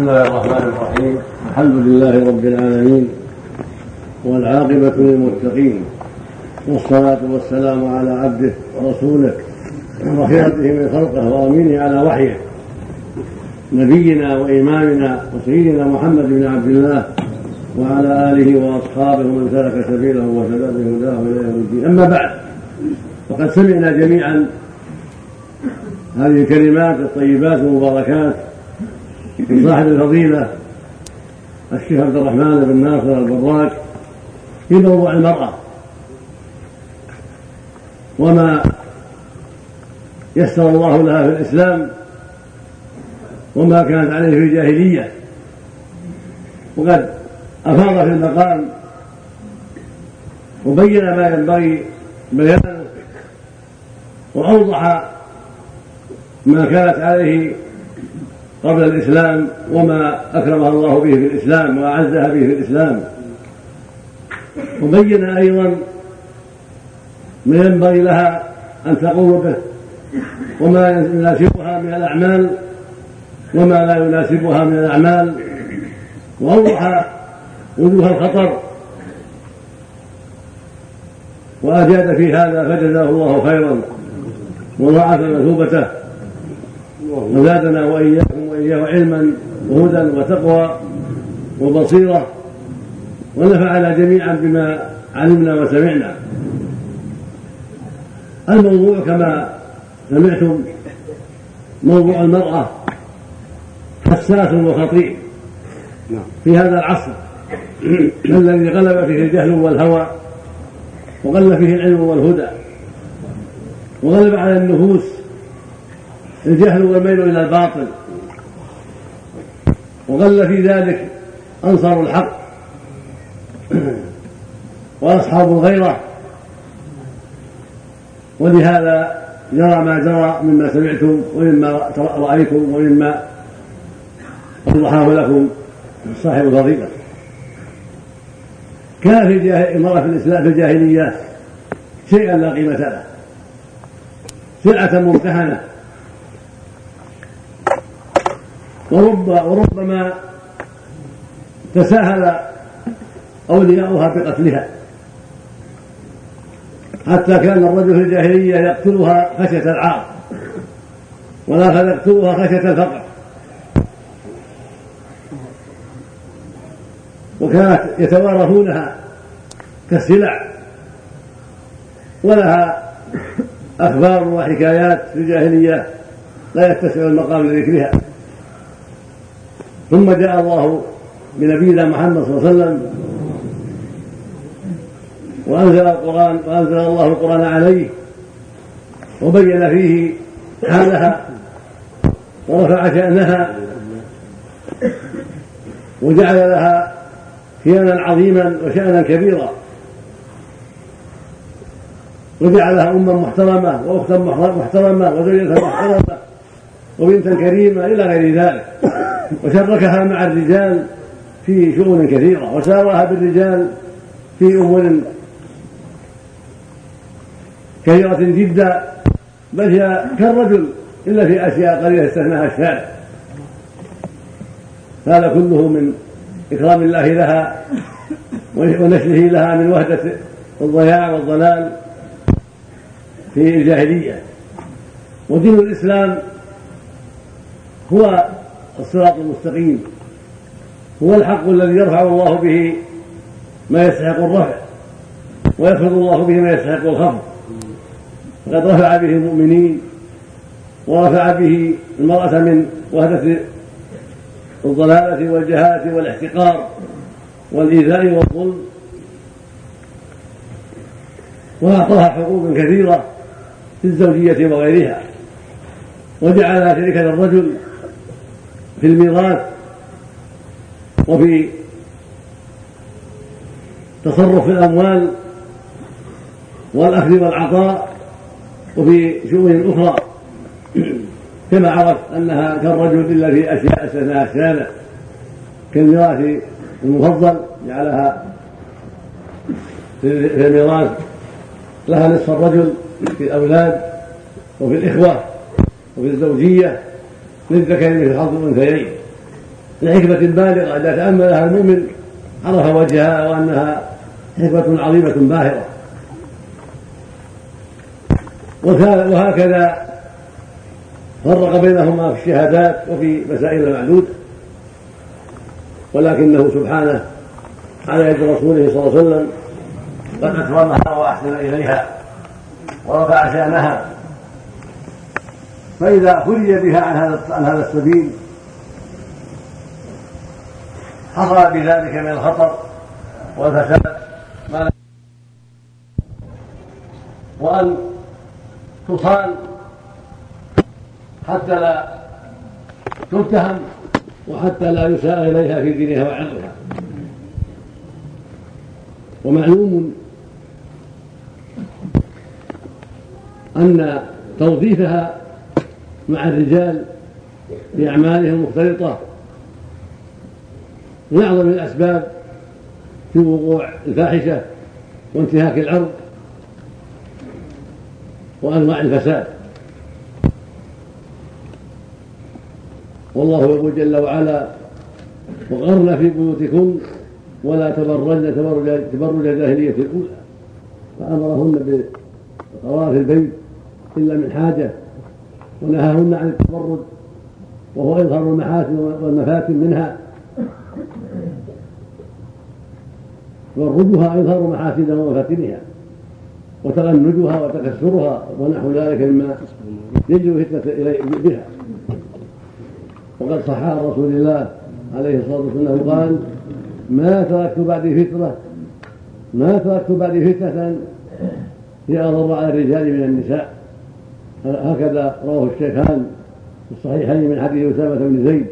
بسم الله الرحمن الرحيم. الحمد لله رب العالمين والعاقبة للمتقين. والصلاة والسلام على عبده ورسوله وخيرته من خلقه وأمينه على وحيه. نبينا وإمامنا وسيدنا محمد بن عبد الله وعلى آله وأصحابه ومن سلك سبيله وسلك بهداه إلى يوم الدين. أما بعد فقد سمعنا جميعا هذه الكلمات الطيبات المباركات صاحب الفضيلة الشيخ عبد الرحمن بن ناصر البراك في موضوع المرأة. وما يسر الله لها في الإسلام وما كانت عليه في الجاهلية. وقد أفاض في المقام وبين ما ينبغي بيانه وأوضح ما كانت عليه قبل الإسلام وما أكرمها الله به في الإسلام وأعزها به في الإسلام. وبين أيضا ما ينبغي لها أن تقوم به وما يناسبها من الأعمال وما لا يناسبها من الأعمال. وأوضح وجوه الخطر وأجاد في هذا فجزاه الله خيرا وضاعف مثوبته وزادنا وإياكم وإياه علما وهدى وتقوى وبصيرة ونفعنا جميعا بما علمنا وسمعنا. الموضوع كما سمعتم موضوع المرأة حساس وخطير. في هذا العصر الذي غلب فيه الجهل والهوى وغلب فيه العلم والهدى وغلب على النفوس الجهل والميل إلى الباطل. وغل في ذلك أنصار الحق. وأصحاب الغيرة. ولهذا جرى ما جرى مما سمعتم ومما رأيتم ومما اوضحاه لكم صاحب الفضيلة. كان في المرأة في الإسلام في الجاهلية شيئا لا قيمة له. سلعة ممتهنة. ورب وربما تساهل أولياؤها بقتلها. حتى كان الرجل في الجاهلية يقتلها خشية العار والآخر يقتلها خشية الفقر. وكانت يتوارثونها كالسلع ولها أخبار وحكايات في الجاهلية لا يتسع المقام لذكرها. ثم جاء الله بنبينا محمد صلى الله عليه وسلم وأنزل القرآن وأنزل الله القرآن عليه وبين فيه حالها ورفع شأنها وجعل لها كيانا عظيما وشأنا كبيرا وجعلها أما محترمة وأختا محترمة وزوجة محترمة وبنتا كريمة إلى غير ذلك. وشركها مع الرجال في شؤون كثيرة وساواها بالرجال في أمور كثيرة جدا. بل هي كالرجل إلا في أشياء قليلة استثناها الشارع هذا كله من إكرام الله لها ونشره لها من وهدة الضياع والضلال في الجاهلية. ودين الإسلام هو الصراط المستقيم. هو الحق الذي يرفع الله به ما يستحق الرفع ويخفض الله به ما يستحق الخفض. فقد رفع به المؤمنين ورفع به المرأة من وهدة الضلالة والجهالة والاحتقار والإيذاء والظلم. وأعطاها حقوق كثيرة في الزوجية وغيرها. وجعلها شريكة الرجل في الميراث وفي تصرف في الأموال والأخذ والعطاء وفي شؤون أخرى. كما عرف أنها كالرجل إلا في أشياء استثناها الشارع كالميراث المفضل جعلها في الميراث. لها نصف الرجل في الأولاد وفي الإخوة وفي الزوجية. للذكر مثل حظ الأنثيين لحكمة بالغة إذا تأملها المؤمن عرف وجهها وأنها حكمة عظيمة باهرة. وهكذا فرق بينهما في الشهادات وفي مسائل معدودة ولكنه سبحانه على يد رسوله صلى الله عليه وسلم قد أكرمها وأحسن إليها ورفع شأنها. فإذا خرج بها عن هذا عن هذا السبيل حصل بذلك من الخطر والفساد. ما وأن تصان حتى لا تتهم وحتى لا يساء إليها في دينها وعرضها ومعلوم أن توظيفها مع الرجال في أعمالهم المختلطة من أعظم الأسباب في وقوع الفاحشة وانتهاك العرض وأنواع الفساد. والله يقول جل وعلا وقرن في بيوتكن ولا تبرجن تبرج الجاهلية الأولى. فأمرهن بقرار البيت إلا من حاجة. ونهاهن عن التبرج وهو إظهار المحاسن والمفاتن منها. تبرجها إظهار محاسنها ومفاتنها وتغنجها وتكسرها ونحو ذلك مما يجلب الفتنة بها. وقد صح عن رسول الله عليه الصلاة والسلام قال ما تركت بعد فتنة ما تركت بعد فتنة هي أضر على الرجال من النساء. هكذا رواه الشيخان في الصحيحين من حديث أسامة بن زيد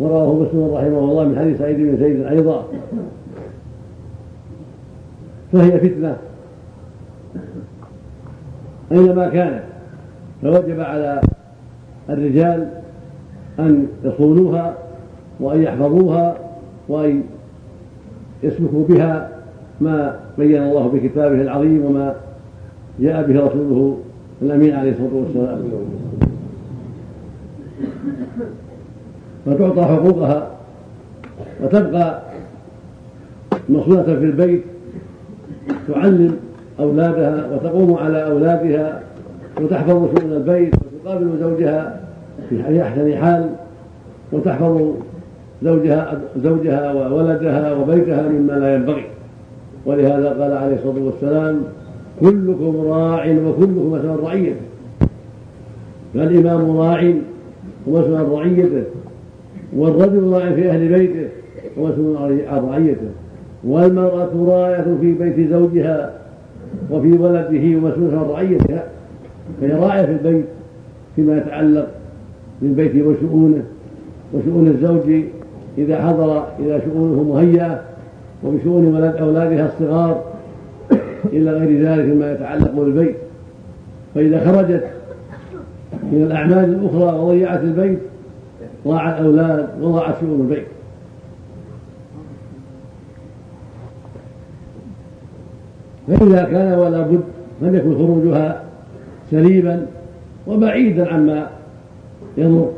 ورواه مسلم رحمه الله من حديث سعيد بن زيد أيضا. فهي فتنة. أينما كانت فوجب على الرجال أن يصونوها وأن يحفظوها وأن يسلكوا بها ما بين الله في كتابه العظيم وما جاء به رسوله الأمين عليه الصلاة والسلام فتعطى حقوقها وتبقى مصونة في البيت تعلم أولادها وتقوم على أولادها وتحفظ شؤون البيت وتقابل زوجها في أحسن حال وتحفظ زوجها زوجها وولدها وبيتها مما لا ينبغي. ولهذا قال عليه الصلاة والسلام كلكم راع وكلكم مسؤول رعيته فالإمام راع ومسؤول عن رعيته والرجل راع في أهل بيته ومسؤول عن رعيته والمرأة راية في بيت زوجها وفي ولده ومسؤول عن رعيتها فهي راعية في البيت فيما يتعلق بالبيت وشؤونه وشؤون الزوج إذا حضر إذا شؤونه مهيئة وبشؤون ولد أولادها الصغار. إلى غير ذلك مما يتعلق بالبيت. فإذا خرجت من الأعمال الأخرى وضيعت البيت ضاع الأولاد وضاعت شؤون البيت. فإذا كان ولا بد فليكن خروجها سليما وبعيدا عما يضر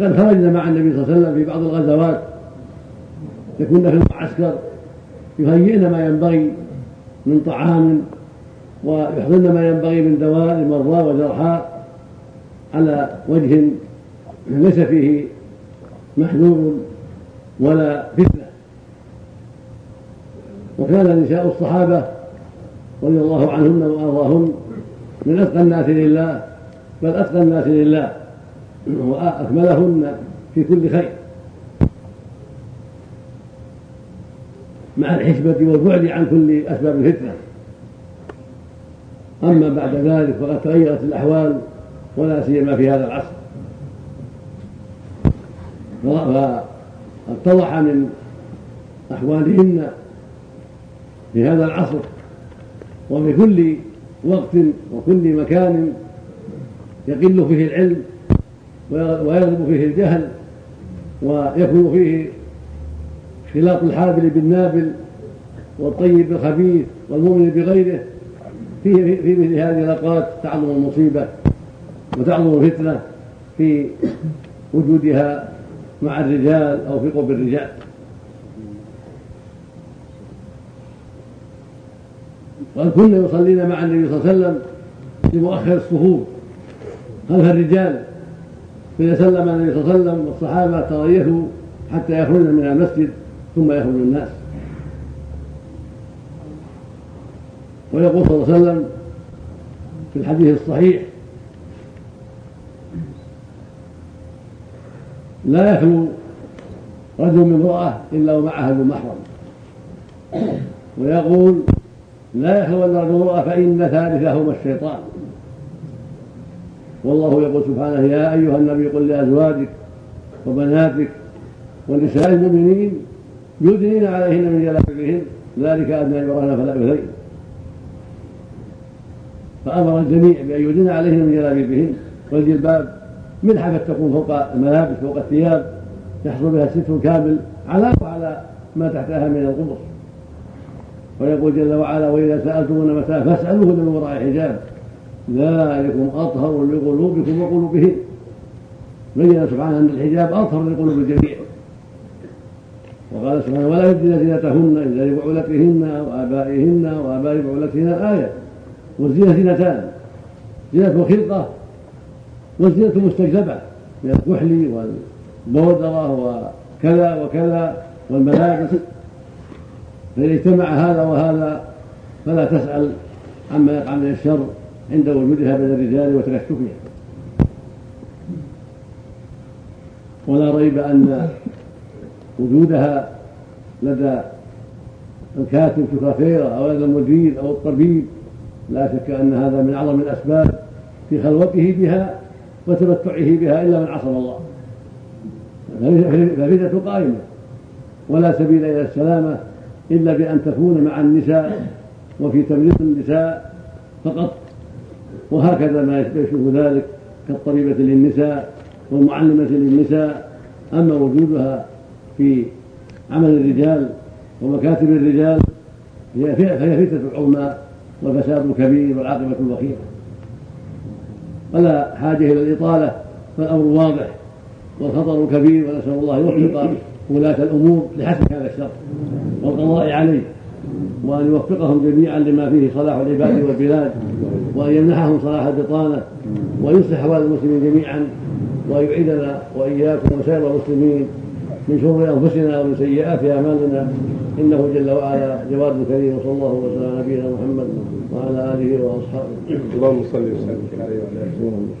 قد خرجنا مع النبي صلى الله عليه وسلم في بعض الغزوات يكون في المعسكر يهيئن ما ينبغي من طعام ويحضرن ما ينبغي من دواء للمرضى وجرحاء على وجه ليس فيه محذور ولا فتنة. وكان نساء الصحابة رضي الله عنهن وأرضاهن من أتقى الناس لله بل أتقى الناس لله وأكملهن في كل خير. مع الحسبة والبعد عن كل أسباب الفتنة. أما بعد ذلك فقد تغيرت الأحوال ولا سيما في هذا العصر. فاتضح من أحوالهن في هذا العصر وفي كل وقت وكل مكان يقل فيه العلم ويغلب فيه الجهل ويكون فيه خلاط الحابل بالنابل والطيب بالخبيث والمؤمن بغيره في في مثل هذه الأوقات تعظم المصيبة وتعظم الفتنة في وجودها مع الرجال أو في قرب الرجال. وأن كنا يصلين مع النبي صلى الله عليه وسلم في مؤخر الصفوف. خلف الرجال فإذا سلم النبي صلى الله عليه وسلم والصحابة تريثوا حتى يخرجن من المسجد ثم يخرج الناس. ويقول صلى الله عليه وسلم في الحديث الصحيح لا يخلو رجل من امرأة إلا ومعها ذو محرم. ويقول لا يخلو رجل امرأة فإن ثالثهما الشيطان. والله يقول سبحانه يا أيها النبي قل لأزواجك وبناتك ونساء المؤمنين يدنين عليهن من جلابيبهن ذلك أدنى يراهن فلا يؤذين فأمر الجميع بأن يدن عليهن من جلابيبهن. والجلباب ملحفة تكون فوق الملابس فوق الثياب يحصل بها ستر كامل على وعلى ما تحتها من القبص ويقول جل وعلا وإذا سألتمون متى فاسألوهن من وراء حجاب. ذلكم أطهر لقلوبكم وقلوبهن. بين سبحانه أن الحجاب أطهر لقلوب الجميع. وقال سبحانه ولا يبدين زينتهن إلا لبعولتهن أو آبائهن وآباء بعولتهن الآية والزينة زينتان زينة خلقة وزينة مستجلبة من الكحل والبودرة وكذا وكذا والملابس. فإذا اجتمع هذا وهذا فلا تسأل عما يقع من الشر عند وجودها بين الرجال وتكشفها ولا ريب أن وجودها لدى الكاتب شفافيرة أو لدى المدير أو الطبيب لا شك أن هذا من أعظم الأسباب في خلوته بها وتمتعه بها إلا من عصم الله. فالفتنة قائمة ولا سبيل إلى السلامة إلا بأن تكون مع النساء وفي تمريض النساء فقط. وهكذا ما يشبه ذلك كالطبيبة للنساء والمعلمة للنساء. أما وجودها في عمل الرجال ومكاتب الرجال فهي فتنة عظمى والفساد الكبير والعاقبة الوخيمة ولا حاجة إلى الإطالة فالأمر واضح والخطر كبير ونسأل الله يوفق ولاة الأمور لحسم هذا الشر والقضاء عليه وأن يوفقهم جميعا لما فيه صلاح العباد والبلاد وأن يمنحهم صلاح البطانة ويصلح أحوال المسلمين جميعا وأن يعيدنا وإياكم وسائر المسلمين من شرور أنفسنا ومن سيئات أعمالنا. إنه جل وعلا جواد كريم وصلى الله وسلم على نبينا محمد وعلى آله وأصحابه. اللهم صل وسلم عليه وعلى آله.